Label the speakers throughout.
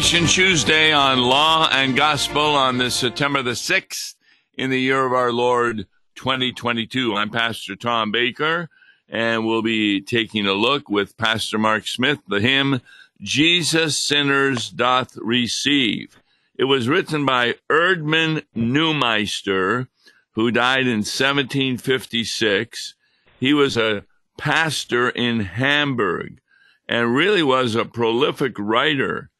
Speaker 1: Nation Tuesday on Law and Gospel on this September the 6th in the year of our Lord 2022. I'm Pastor Tom Baker, and we'll be taking a look with Pastor Mark Smith, the hymn, Jesus Sinners Doth Receive. It was written by Erdmann Neumeister, who died in 1756. He was a pastor in Hamburg and really was a prolific writer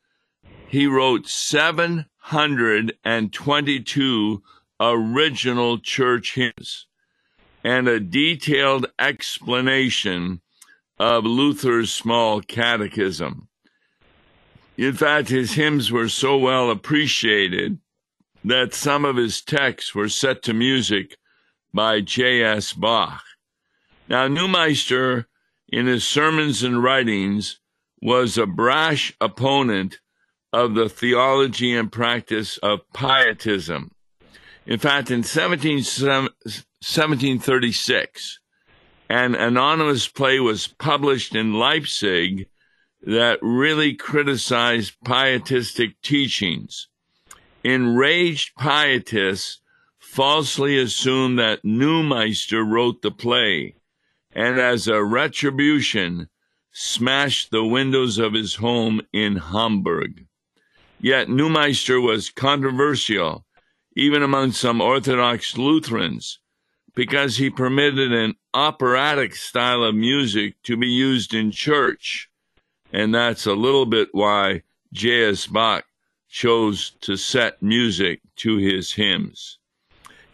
Speaker 1: he wrote 722 original church hymns and a detailed explanation of Luther's small catechism. In fact, his hymns were so well appreciated that some of his texts were set to music by J.S. Bach. Now, Neumeister, in his sermons and writings, was a brash opponent of the theology and practice of pietism. In fact, in 17, 1736, an anonymous play was published in Leipzig that really criticized pietistic teachings. Enraged pietists falsely assumed that Neumeister wrote the play, and as a retribution, smashed the windows of his home in Hamburg. Yet Neumeister was controversial, even among some Orthodox Lutherans, because he permitted an operatic style of music to be used in church. And that's a little bit why J.S. Bach chose to set music to his hymns.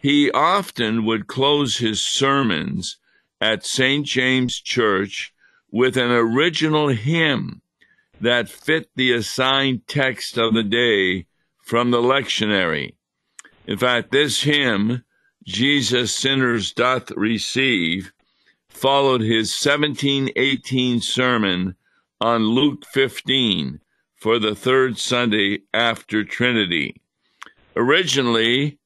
Speaker 1: He often would close his sermons at St. James Church with an original hymn that fit the assigned text of the day from the lectionary. In fact, this hymn, Jesus Sinners Doth Receive, followed his 1718 sermon on Luke 15 for the third Sunday after Trinity. Originally,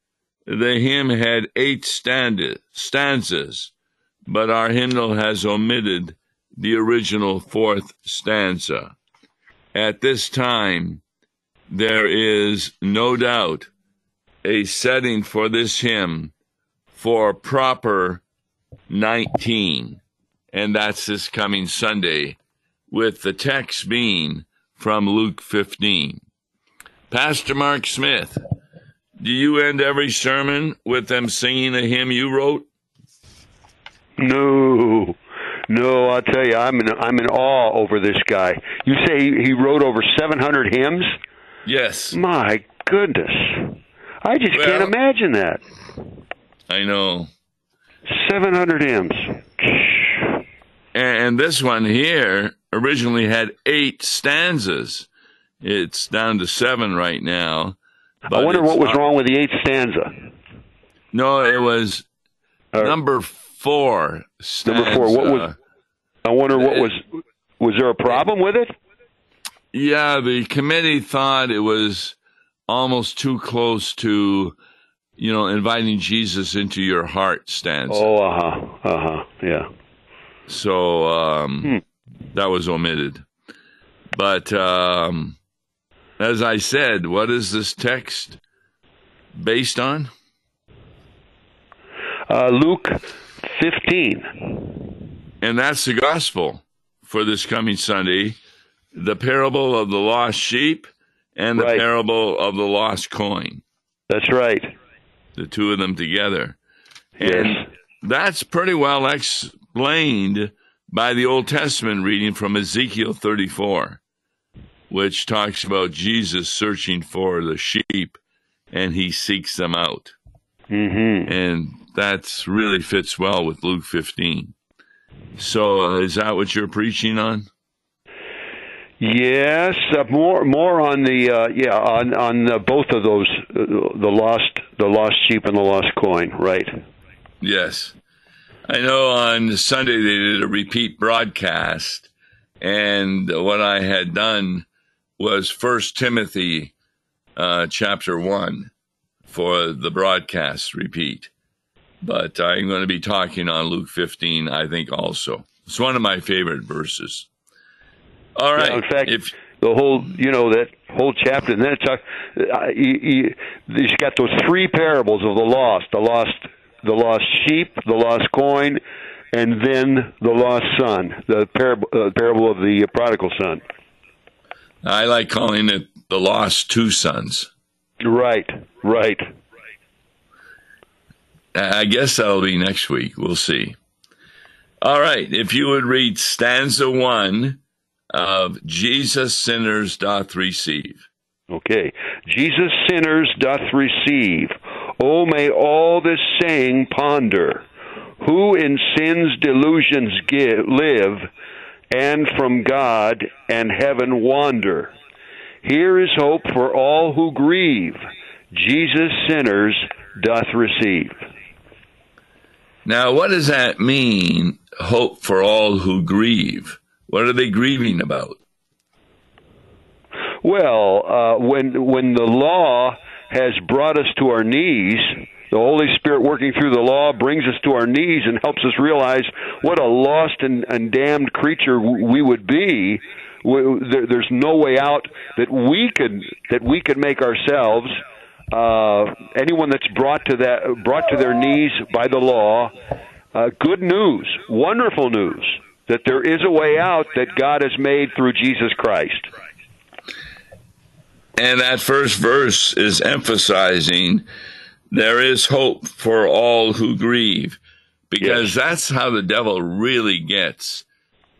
Speaker 1: the hymn had eight stanzas, but our hymnal has omitted the original fourth stanza. At this time, there is no doubt a setting for this hymn for proper 19, and that's this coming Sunday, with the text being from Luke 15. Pastor Mark Smith, do you end every sermon with them singing a hymn you wrote?
Speaker 2: No. No, I'll tell you, I'm in I'm in awe over this guy. You say he, wrote over 700 hymns?
Speaker 1: Yes.
Speaker 2: My goodness, I just
Speaker 1: Well-
Speaker 2: can't imagine that.
Speaker 1: I know.
Speaker 2: 700 hymns.
Speaker 1: And this one here originally had eight stanzas. It's down to seven right now.
Speaker 2: I wonder what was
Speaker 1: not-
Speaker 2: wrong with the eighth stanza.
Speaker 1: No, it was
Speaker 2: Uh,
Speaker 1: number four.
Speaker 2: Number four, what was- I wonder what was was there a problem with it?
Speaker 1: Yeah, the committee thought it was almost too close to, you know, inviting Jesus into your heart stanza.
Speaker 2: Oh, uh huh, uh huh, yeah.
Speaker 1: So um,
Speaker 2: Hmm.
Speaker 1: that was omitted. But um, as I said, what is this text based on?
Speaker 2: Uh, Luke 15.
Speaker 1: And that's the gospel for this coming Sunday the parable of the lost sheep and the
Speaker 2: Right.
Speaker 1: parable of the lost coin,
Speaker 2: That's right.
Speaker 1: the two of them together. And
Speaker 2: Yes.
Speaker 1: that's pretty well explained by the Old Testament reading from Ezekiel 34, which talks about Jesus searching for the sheep and he seeks them out.
Speaker 2: Mm-hmm.
Speaker 1: And that's really fits well with Luke 15. So, uh, is that what you're preaching on?
Speaker 2: Yes, uh, more more on the uh, yeah on on uh, both of those uh, the lost the lost sheep and the lost coin, right?
Speaker 1: Yes. I know on Sunday they did a repeat broadcast, and what I had done was First Timothy uh, chapter 1 for the broadcast repeat. But I'm going to be talking on Luke 15, I think, also. It's one of my favorite verses. All right.
Speaker 2: Yeah, in fact,
Speaker 1: if
Speaker 2: the whole you know that whole chapter, and then it's a, uh, you, you, you've got those three parables of the lost, the lost, the lost sheep, the lost coin, and then the lost son, the parable, uh, parable of the prodigal son.
Speaker 1: I like calling it the lost two sons.
Speaker 2: Right, right.
Speaker 1: I guess that'll be next week. We'll see. All right. If you would read stanza one of Jesus sinners doth receive.
Speaker 2: Okay. Jesus sinners doth receive. Oh, may all this saying ponder. Who in sin's delusions give, live, and from God and heaven wander. Here is hope for all who grieve. Jesus sinners doth receive.
Speaker 1: Now, what does that mean, hope for all who grieve? What are they grieving about?
Speaker 2: Well, uh, when when the law has brought us to our knees, the Holy Spirit working through the law brings us to our knees and helps us realize what a lost and, and damned creature we would be. There's no way out that we could that we could make ourselves. Uh, anyone that's brought to that brought to their knees by the law, uh, good news, wonderful news that there is a way out that God has made through Jesus Christ.
Speaker 1: And that first verse is emphasizing there is hope for all who grieve because yes. that's how the devil really gets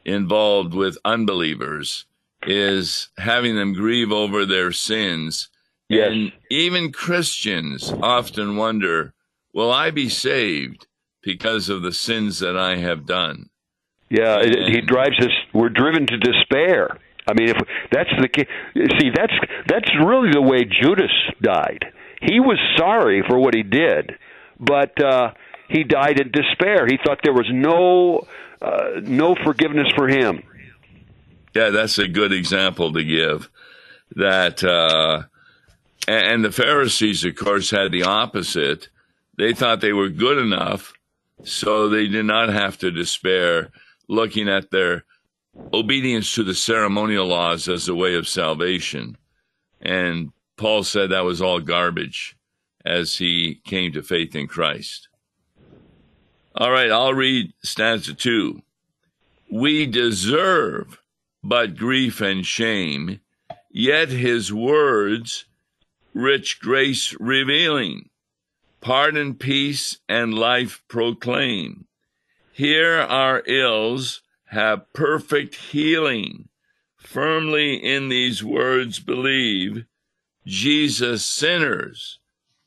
Speaker 1: involved with unbelievers is having them grieve over their sins.
Speaker 2: Yes.
Speaker 1: And even Christians often wonder, will I be saved because of the sins that I have done?
Speaker 2: Yeah, and, he drives us. We're driven to despair. I mean, if that's the see, that's that's really the way Judas died. He was sorry for what he did, but uh, he died in despair. He thought there was no uh, no forgiveness for him.
Speaker 1: Yeah, that's a good example to give. That uh, and the Pharisees, of course, had the opposite. They thought they were good enough, so they did not have to despair looking at their obedience to the ceremonial laws as a way of salvation. And Paul said that was all garbage as he came to faith in Christ. All right, I'll read stanza two. We deserve but grief and shame, yet his words rich grace revealing, pardon, peace, and life proclaim. Here our ills have perfect healing. Firmly in these words believe, Jesus sinners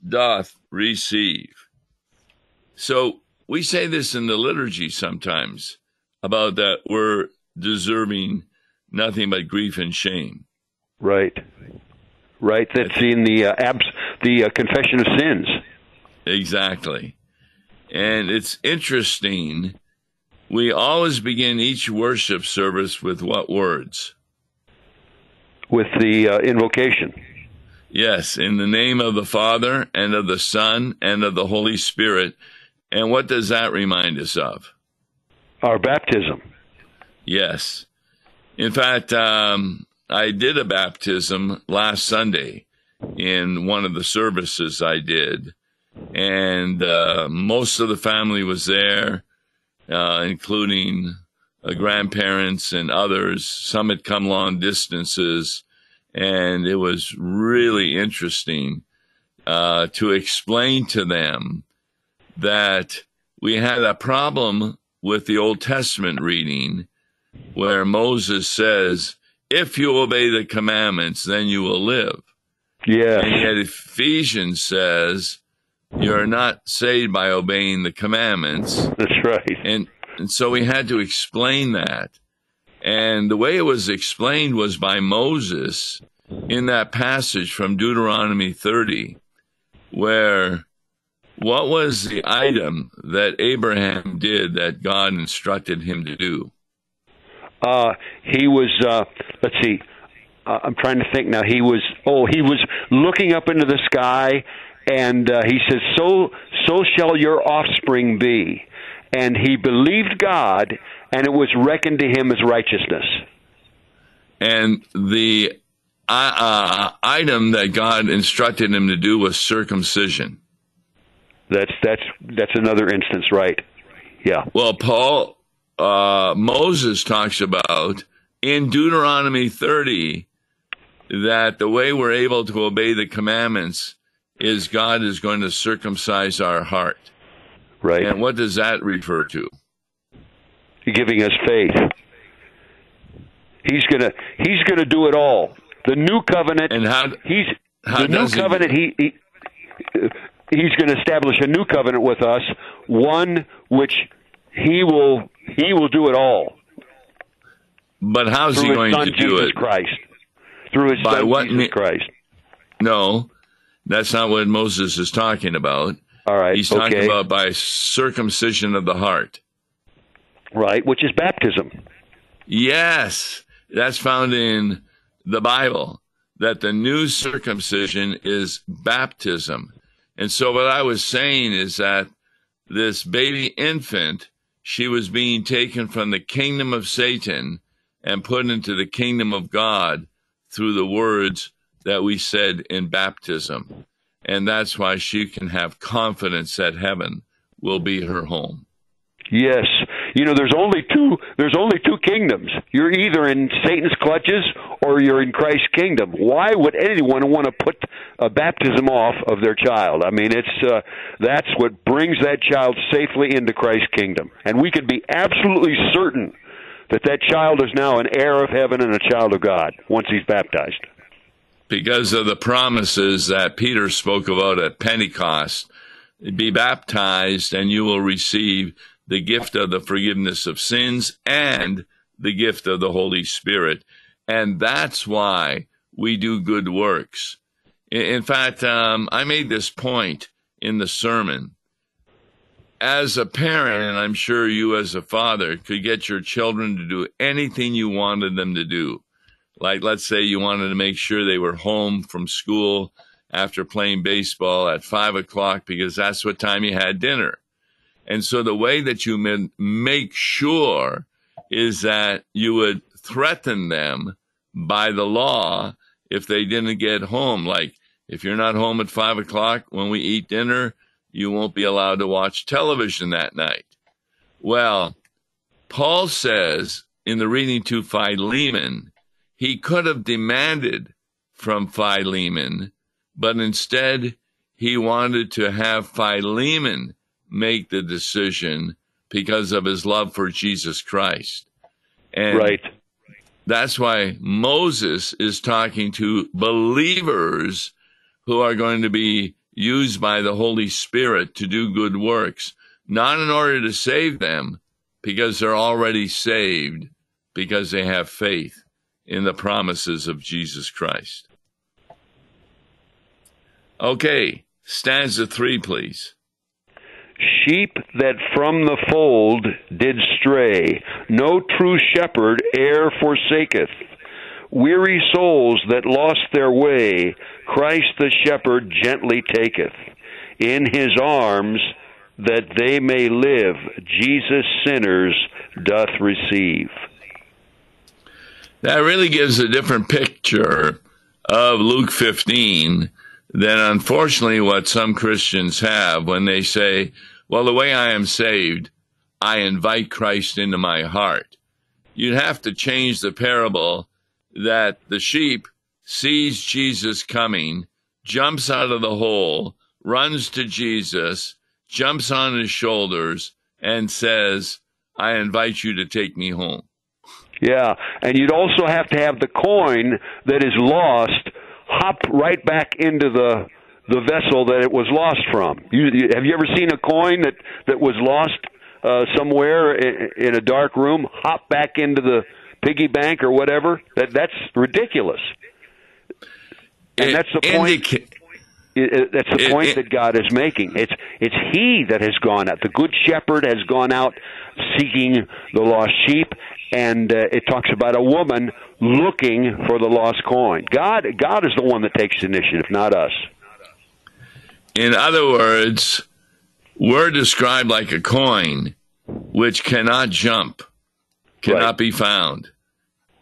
Speaker 1: doth receive. So we say this in the liturgy sometimes about that we're deserving nothing but grief and shame.
Speaker 2: Right. Right. That's in the uh, abs- the uh, confession of sins.
Speaker 1: Exactly. And it's interesting. We always begin each worship service with what words?
Speaker 2: With the uh, invocation.
Speaker 1: Yes, in the name of the Father and of the Son and of the Holy Spirit. And what does that remind us of?
Speaker 2: Our baptism.
Speaker 1: Yes. In fact, um, I did a baptism last Sunday in one of the services I did and uh, most of the family was there, uh, including uh, grandparents and others. Some had come long distances, and it was really interesting uh, to explain to them that we had a problem with the Old Testament reading where Moses says, If you obey the commandments, then you will live.
Speaker 2: Yeah.
Speaker 1: And yet Ephesians says, you're not saved by obeying the commandments.
Speaker 2: That's right.
Speaker 1: And and so we had to explain that. And the way it was explained was by Moses in that passage from Deuteronomy 30, where what was the item that Abraham did that God instructed him to do?
Speaker 2: Uh, he was, uh, let's see, uh, I'm trying to think now. He was, oh, he was looking up into the sky and uh, he says, "So so shall your offspring be." And he believed God, and it was reckoned to him as righteousness.
Speaker 1: And the uh, item that God instructed him to do was circumcision.
Speaker 2: That's that's that's another instance, right? Yeah.
Speaker 1: Well, Paul uh, Moses talks about in Deuteronomy 30 that the way we're able to obey the commandments is God is going to circumcise our heart.
Speaker 2: Right.
Speaker 1: And what does that refer to?
Speaker 2: Giving us faith. He's gonna he's gonna do it all. The new covenant.
Speaker 1: And how?
Speaker 2: He's
Speaker 1: how
Speaker 2: the new covenant. He, he he's going to establish a new covenant with us, one which he will he will do it all.
Speaker 1: But how's
Speaker 2: through
Speaker 1: he going
Speaker 2: son,
Speaker 1: to do
Speaker 2: Jesus
Speaker 1: it?
Speaker 2: Christ. Through his
Speaker 1: By
Speaker 2: son
Speaker 1: what
Speaker 2: Jesus
Speaker 1: me-
Speaker 2: Christ.
Speaker 1: No, that's not what Moses is talking about.
Speaker 2: All right.
Speaker 1: He's talking
Speaker 2: okay.
Speaker 1: about by circumcision of the heart.
Speaker 2: right, which is baptism.
Speaker 1: Yes, that's found in the Bible that the new circumcision is baptism. And so what I was saying is that this baby infant, she was being taken from the kingdom of Satan and put into the kingdom of God through the words that we said in baptism. And that's why she can have confidence that heaven will be her home.
Speaker 2: Yes. You know, there's only two there's only two kingdoms. You're either in Satan's clutches or you're in Christ's kingdom. Why would anyone want to put a baptism off of their child? I mean, it's uh, that's what brings that child safely into Christ's kingdom. And we can be absolutely certain that that child is now an heir of heaven and a child of God once he's baptized.
Speaker 1: because of the promises that Peter spoke about at Pentecost. Be baptized, and you will receive the gift of the forgiveness of sins and the gift of the Holy Spirit. And that's why we do good works. In, fact, um, I made this point in the sermon. As a parent, and I'm sure you as a father could get your children to do anything you wanted them to do like let's say you wanted to make sure they were home from school after playing baseball at five o'clock because that's what time you had dinner. And so the way that you make sure is that you would threaten them by the law if they didn't get home. Like if you're not home at five o'clock when we eat dinner, you won't be allowed to watch television that night. Well, Paul says in the reading to Philemon, he could have demanded from Philemon, but instead he wanted to have Philemon make the decision because of his love for Jesus Christ. And
Speaker 2: Right.
Speaker 1: that's why Moses is talking to believers who are going to be used by the Holy Spirit to do good works, not in order to save them, because they're already saved, because they have faith in the promises of Jesus Christ. Okay, stanza three, please.
Speaker 2: Sheep that from the fold did stray, no true shepherd e'er forsaketh. Weary souls that lost their way, Christ the shepherd gently taketh. In his arms that they may live, Jesus sinners doth receive.
Speaker 1: That really gives a different picture of Luke 15 than unfortunately what some Christians have when they say, well, the way I am saved, I invite Christ into my heart. You'd have to change the parable that the sheep sees Jesus coming, jumps out of the hole, runs to Jesus, jumps on his shoulders, and says, I invite you to take me home.
Speaker 2: Yeah, and you'd also have to have the coin that is lost hop right back into the the vessel that it was lost from. You, you, have you ever seen coin that that was lost uh, somewhere in, in a dark room? Hop back into the piggy bank or whatever. That that's ridiculous. And
Speaker 1: It
Speaker 2: that's the point. It, that's the
Speaker 1: It-
Speaker 2: point that God is making. It's it's He that has gone out. The good shepherd has gone out seeking the lost sheep, and uh, it talks about a woman looking for the lost coin. God God is the one that takes the initiative, not us.
Speaker 1: In other words, we're described like a coin which cannot jump, cannot
Speaker 2: Right.
Speaker 1: be found.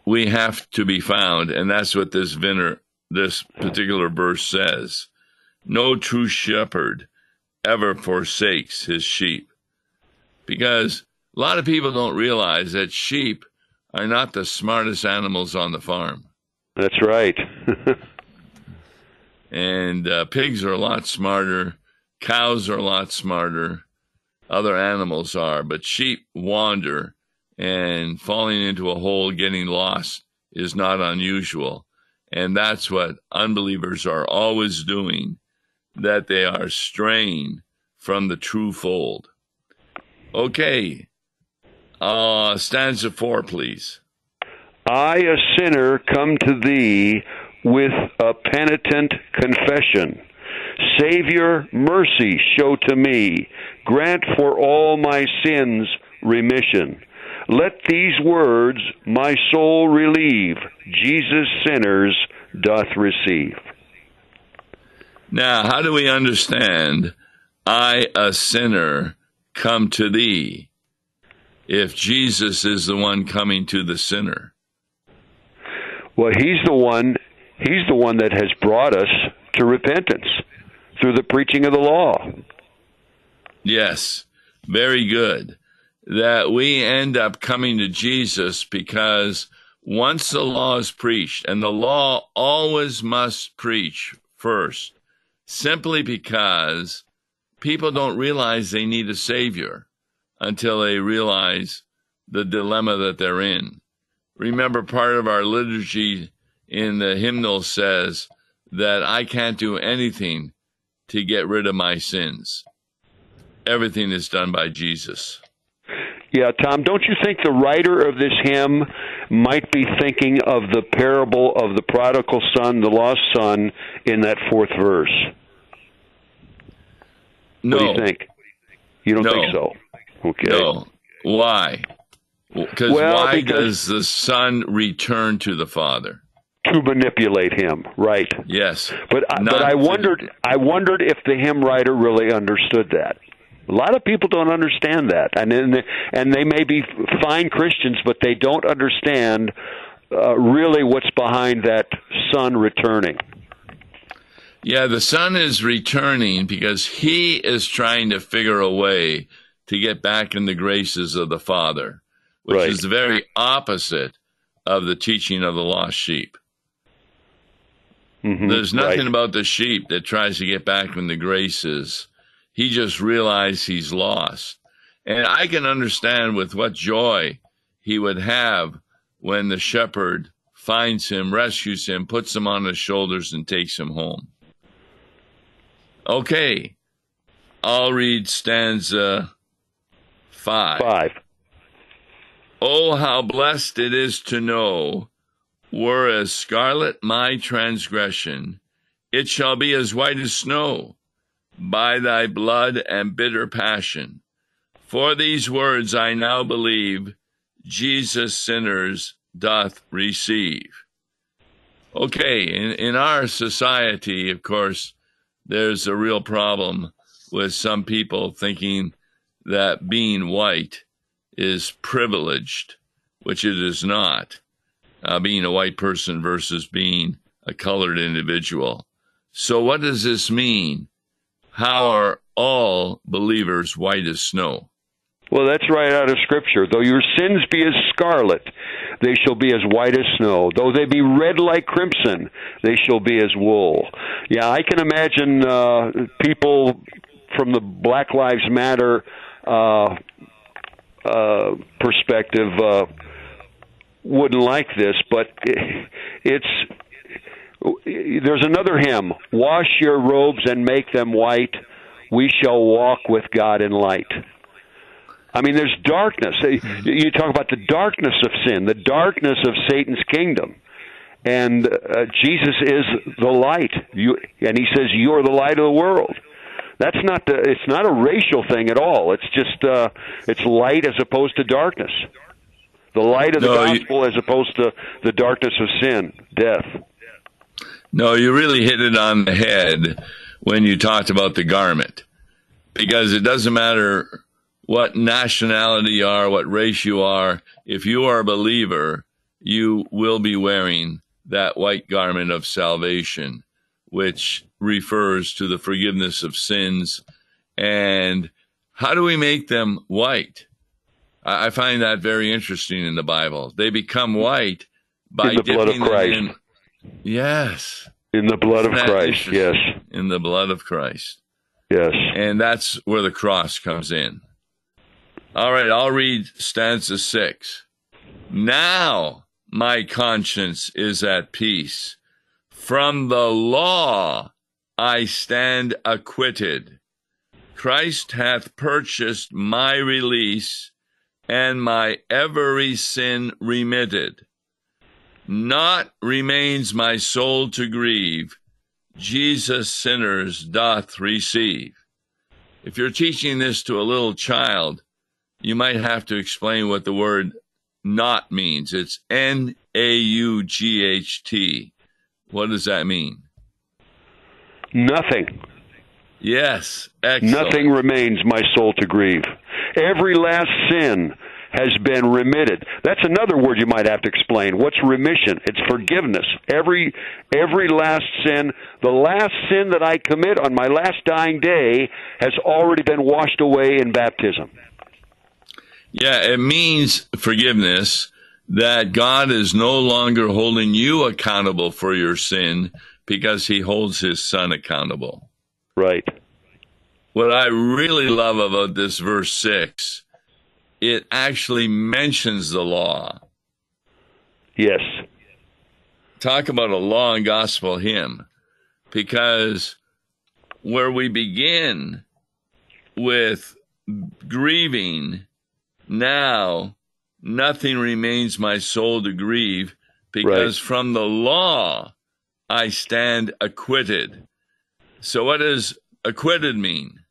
Speaker 1: we have to be found, and that's what this vinner, this particular verse says. No true shepherd ever forsakes his sheep. Because a lot of people don't realize that sheep are not the smartest animals on the farm.
Speaker 2: That's right.
Speaker 1: and uh, pigs are a lot smarter, cows are a lot smarter, other animals are, but sheep wander and falling into a hole, getting lost is not unusual. And that's what unbelievers are always doing, that they are straying from the true fold. Okay. Uh, stanza four, please.
Speaker 2: I, a sinner, come to thee with a penitent confession. Savior, mercy show to me. Grant for all my sins remission. Let these words my soul relieve. Jesus sinners doth receive.
Speaker 1: Now, how do we understand I, a sinner, come to thee if Jesus is the one coming to the sinner?
Speaker 2: Well, he's the one he's the one that has brought us to repentance through the preaching of the law.
Speaker 1: Yes, very good that we end up coming to Jesus because once the law is preached, and the law always must preach first, simply because people don't realize they need a Savior until they realize the dilemma that they're in. Remember, part of our liturgy in the hymnal says that I can't do anything to get rid of my sins. Everything is done by Jesus.
Speaker 2: Yeah, Tom, don't you think the writer of this hymn might be thinking of the parable of the prodigal son, the lost son, in that fourth verse?
Speaker 1: No.
Speaker 2: What do you think? You don't
Speaker 1: no.
Speaker 2: think so? Okay.
Speaker 1: No. Why? Because
Speaker 2: well,
Speaker 1: why
Speaker 2: because
Speaker 1: does the son return to the father?
Speaker 2: To manipulate him, right?
Speaker 1: Yes.
Speaker 2: But I, but I wondered to... I wondered if the hymn writer really understood that. A lot of people don't understand that, and they, and they may be fine Christians, but they don't understand uh, really what's behind that son returning.
Speaker 1: Yeah, the son is returning because he is trying to figure a way to get back in the graces of the Father, which
Speaker 2: right.
Speaker 1: is the very opposite of the teaching of the lost sheep.
Speaker 2: Mm-hmm,
Speaker 1: There's nothing
Speaker 2: right.
Speaker 1: about the sheep that tries to get back when the graces he just realized he's lost. And I can understand with what joy he would have when the shepherd finds him, rescues him, puts him on his shoulders, and takes him home. Okay, I'll read stanza five.
Speaker 2: Five.
Speaker 1: Oh, how blessed it is to know, were as scarlet my transgression, it shall be as white as snow by thy blood and bitter passion. For these words I now believe Jesus sinners doth receive. Okay, in, in our society, of course, there's a real problem with some people thinking that being white is privileged, which it is not, uh, being a white person versus being a colored individual. So, what does this mean? How are all believers white as snow?
Speaker 2: Well, that's right out of Scripture. Though your sins be as scarlet, they shall be as white as snow. Though they be red like crimson, they shall be as wool. Yeah, I can imagine uh, people from the Black Lives Matter uh, uh, perspective uh, wouldn't like this, but it, it's there's another hymn wash your robes and make them white we shall walk with god in light. I mean there's darkness. You talk about the darkness of sin the darkness of satan's kingdom. And uh, jesus is the light. You and he says you're the light of the world. That's not the, it's not a racial thing at all. It's just uh it's light as opposed to darkness the light of the
Speaker 1: no,
Speaker 2: gospel
Speaker 1: you,
Speaker 2: as opposed to the darkness of sin death
Speaker 1: no, you really hit it on the head when you talked about the garment. Because it doesn't matter what nationality you are, what race you are, if you are a believer, you will be wearing that white garment of salvation, which refers to the forgiveness of sins. And how do we make them white? I find that very interesting in the Bible. They become white by
Speaker 2: in the blood of Christ.
Speaker 1: In, yes.
Speaker 2: In the blood Isn't of Christ, yes.
Speaker 1: In the blood of Christ.
Speaker 2: Yes.
Speaker 1: And that's where the cross comes in. All right, I'll read stanza six. Now my conscience is at peace. From the law I stand acquitted. Christ hath purchased my release and my every sin remitted. Not remains my soul to grieve, Jesus sinners doth receive. If you're teaching this to a little child, you might have to explain what the word not means. It's N A U G H T. What does that mean?
Speaker 2: Nothing.
Speaker 1: Yes. Excellent.
Speaker 2: Nothing remains my soul to grieve. Every last sin has been remitted. That's another word you might have to explain. What's remission? It's forgiveness. Every every last sin, the last sin that I commit on my last dying day has already been washed away in baptism.
Speaker 1: Yeah, it means forgiveness that God is no longer holding you accountable for your sin because he holds his son accountable.
Speaker 2: Right.
Speaker 1: What I really love about this verse 6 it actually mentions the law.
Speaker 2: Yes.
Speaker 1: Talk about a law and gospel hymn, because where we begin with grieving, now nothing remains my soul to grieve, because right. from the law I stand acquitted. So, what does acquitted mean?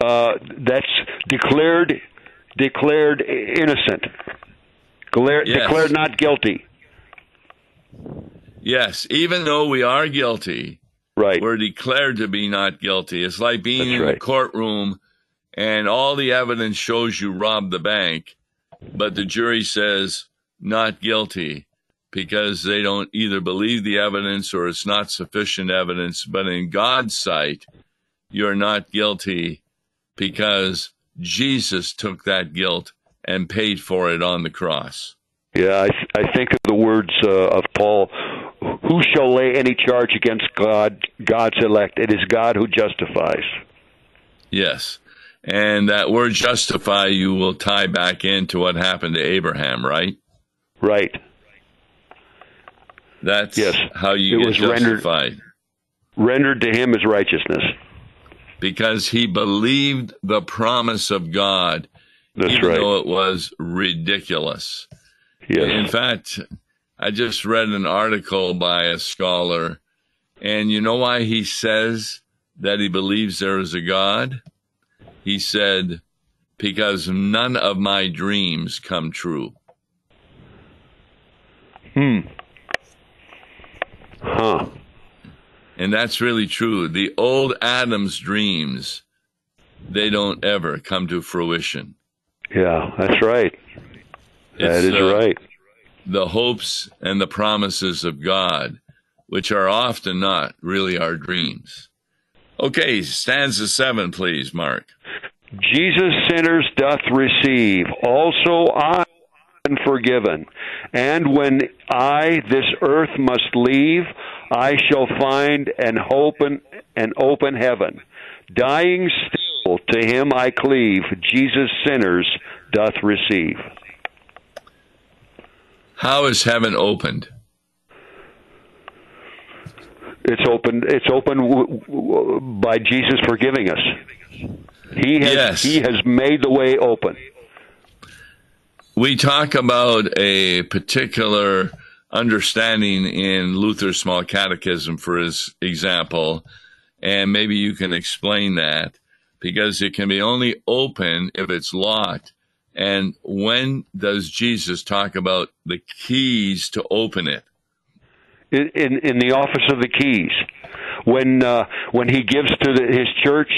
Speaker 2: Uh, that's declared declared innocent, declared, yes. declared not guilty.
Speaker 1: Yes, even though we are guilty,
Speaker 2: right,
Speaker 1: we're declared to be not guilty. It's like being
Speaker 2: that's
Speaker 1: in
Speaker 2: right.
Speaker 1: a courtroom and all the evidence shows you robbed the bank, but the jury says not guilty because they don't either believe the evidence or it's not sufficient evidence. But in God's sight, you're not guilty because Jesus took that guilt and paid for it on the cross.
Speaker 2: Yeah, I, I think of the words uh, of Paul Who shall lay any charge against God, God's elect? It is God who justifies.
Speaker 1: Yes. And that word justify you will tie back into what happened to Abraham, right?
Speaker 2: Right.
Speaker 1: That's
Speaker 2: yes.
Speaker 1: how you
Speaker 2: it was
Speaker 1: justified.
Speaker 2: Rendered, rendered to him as righteousness
Speaker 1: because he believed the promise of God,
Speaker 2: That's
Speaker 1: even
Speaker 2: right.
Speaker 1: though it was ridiculous.
Speaker 2: Yes.
Speaker 1: In fact, I just read an article by a scholar, and you know why he says that he believes there is a God? He said, because none of my dreams come true.
Speaker 2: Hmm. Huh.
Speaker 1: And that's really true. The old Adam's dreams, they don't ever come to fruition.
Speaker 2: Yeah, that's right. That is
Speaker 1: uh,
Speaker 2: right.
Speaker 1: The hopes and the promises of God, which are often not really our dreams. Okay, stanza seven, please, Mark.
Speaker 2: Jesus sinners doth receive, also I am forgiven. And when I this earth must leave, I shall find an open an open heaven. Dying still to him I cleave, Jesus sinners doth receive.
Speaker 1: How is heaven opened?
Speaker 2: It's open. It's open w- w- by Jesus forgiving us. He has.
Speaker 1: Yes.
Speaker 2: He has made the way open.
Speaker 1: We talk about a particular understanding in Luther's Small Catechism, for his example, and maybe you can explain that because it can be only open if it's locked. And when does Jesus talk about the keys to open it?
Speaker 2: In in, in the office of the keys, when uh, when he gives to the, his church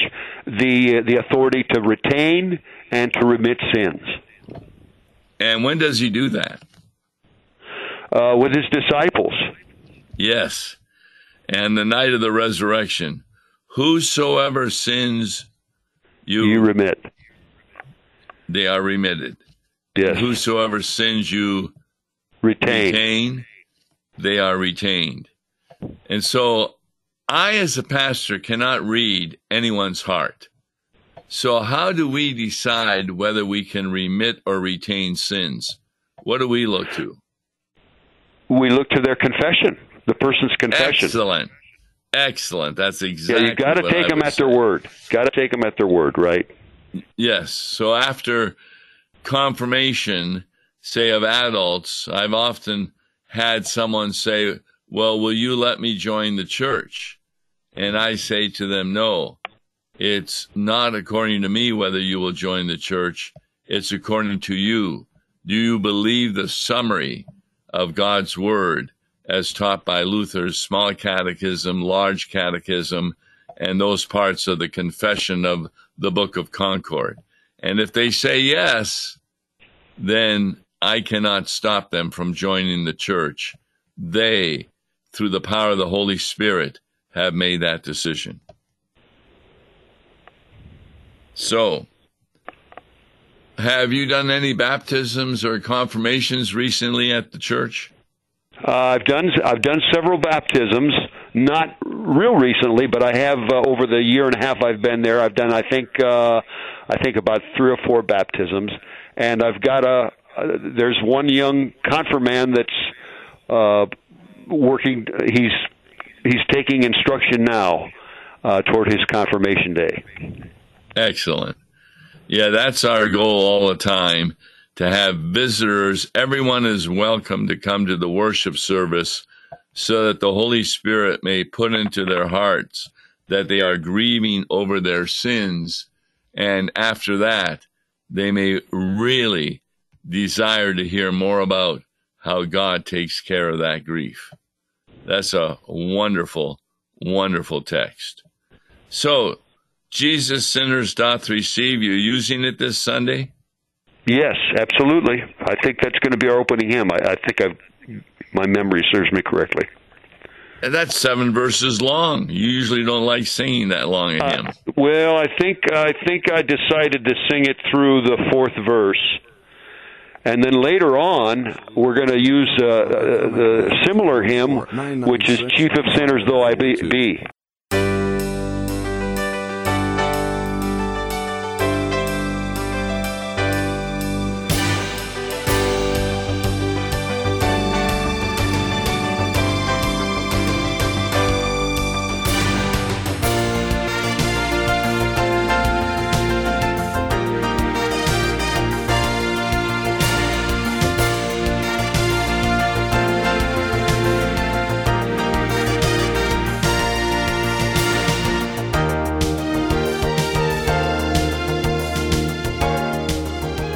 Speaker 2: the uh, the authority to retain and to remit sins.
Speaker 1: And when does he do that?
Speaker 2: Uh, with his disciples.
Speaker 1: Yes. And the night of the resurrection, whosoever sins you,
Speaker 2: You remit.
Speaker 1: they are remitted.
Speaker 2: Yes.
Speaker 1: Whosoever sins you
Speaker 2: Retain.
Speaker 1: retain, they are retained. And so I, as a pastor, cannot read anyone's heart. So, how do we decide whether we can remit or retain sins? What do we look to?
Speaker 2: We look to their confession, the person's confession.
Speaker 1: Excellent. Excellent. That's exactly.
Speaker 2: Yeah, you got to take
Speaker 1: I
Speaker 2: them at their word. Got to take them at their word, right?
Speaker 1: Yes. So after confirmation, say of adults, I've often had someone say, Well, will you let me join the church? And I say to them, No, it's not according to me whether you will join the church, it's according to you. Do you believe the summary of God's word as taught by Luther's small catechism, large catechism, and those parts of the confession of the Book of Concord? And if they say yes, then I cannot stop them from joining the church. They, through the power of the Holy Spirit, have made that decision. So, have you done any baptisms or confirmations recently at the church?
Speaker 2: Uh, I've done I've done several baptisms, not real recently, but I have uh, over the year and a half I've been there. I've done I think uh, I think about three or four baptisms, and I've got a uh, there's one young confirmand that's uh, working. He's he's taking instruction now uh, toward his confirmation day.
Speaker 1: Excellent. Yeah, that's our goal all the time to have visitors. Everyone is welcome to come to the worship service so that the Holy Spirit may put into their hearts that they are grieving over their sins. And after that, they may really desire to hear more about how God takes care of that grief. That's a wonderful, wonderful text. So, Jesus sinners doth receive you using it this Sunday?
Speaker 2: Yes, absolutely. I think that's going to be our opening hymn. I, I think I've my memory serves me correctly.
Speaker 1: And that's seven verses long. You usually don't like singing that long a hymn.
Speaker 2: Well, I think I think I decided to sing it through the fourth verse, and then later on we're going to use uh, uh, the similar hymn, which is "Chief of Sinners Though I Be." be.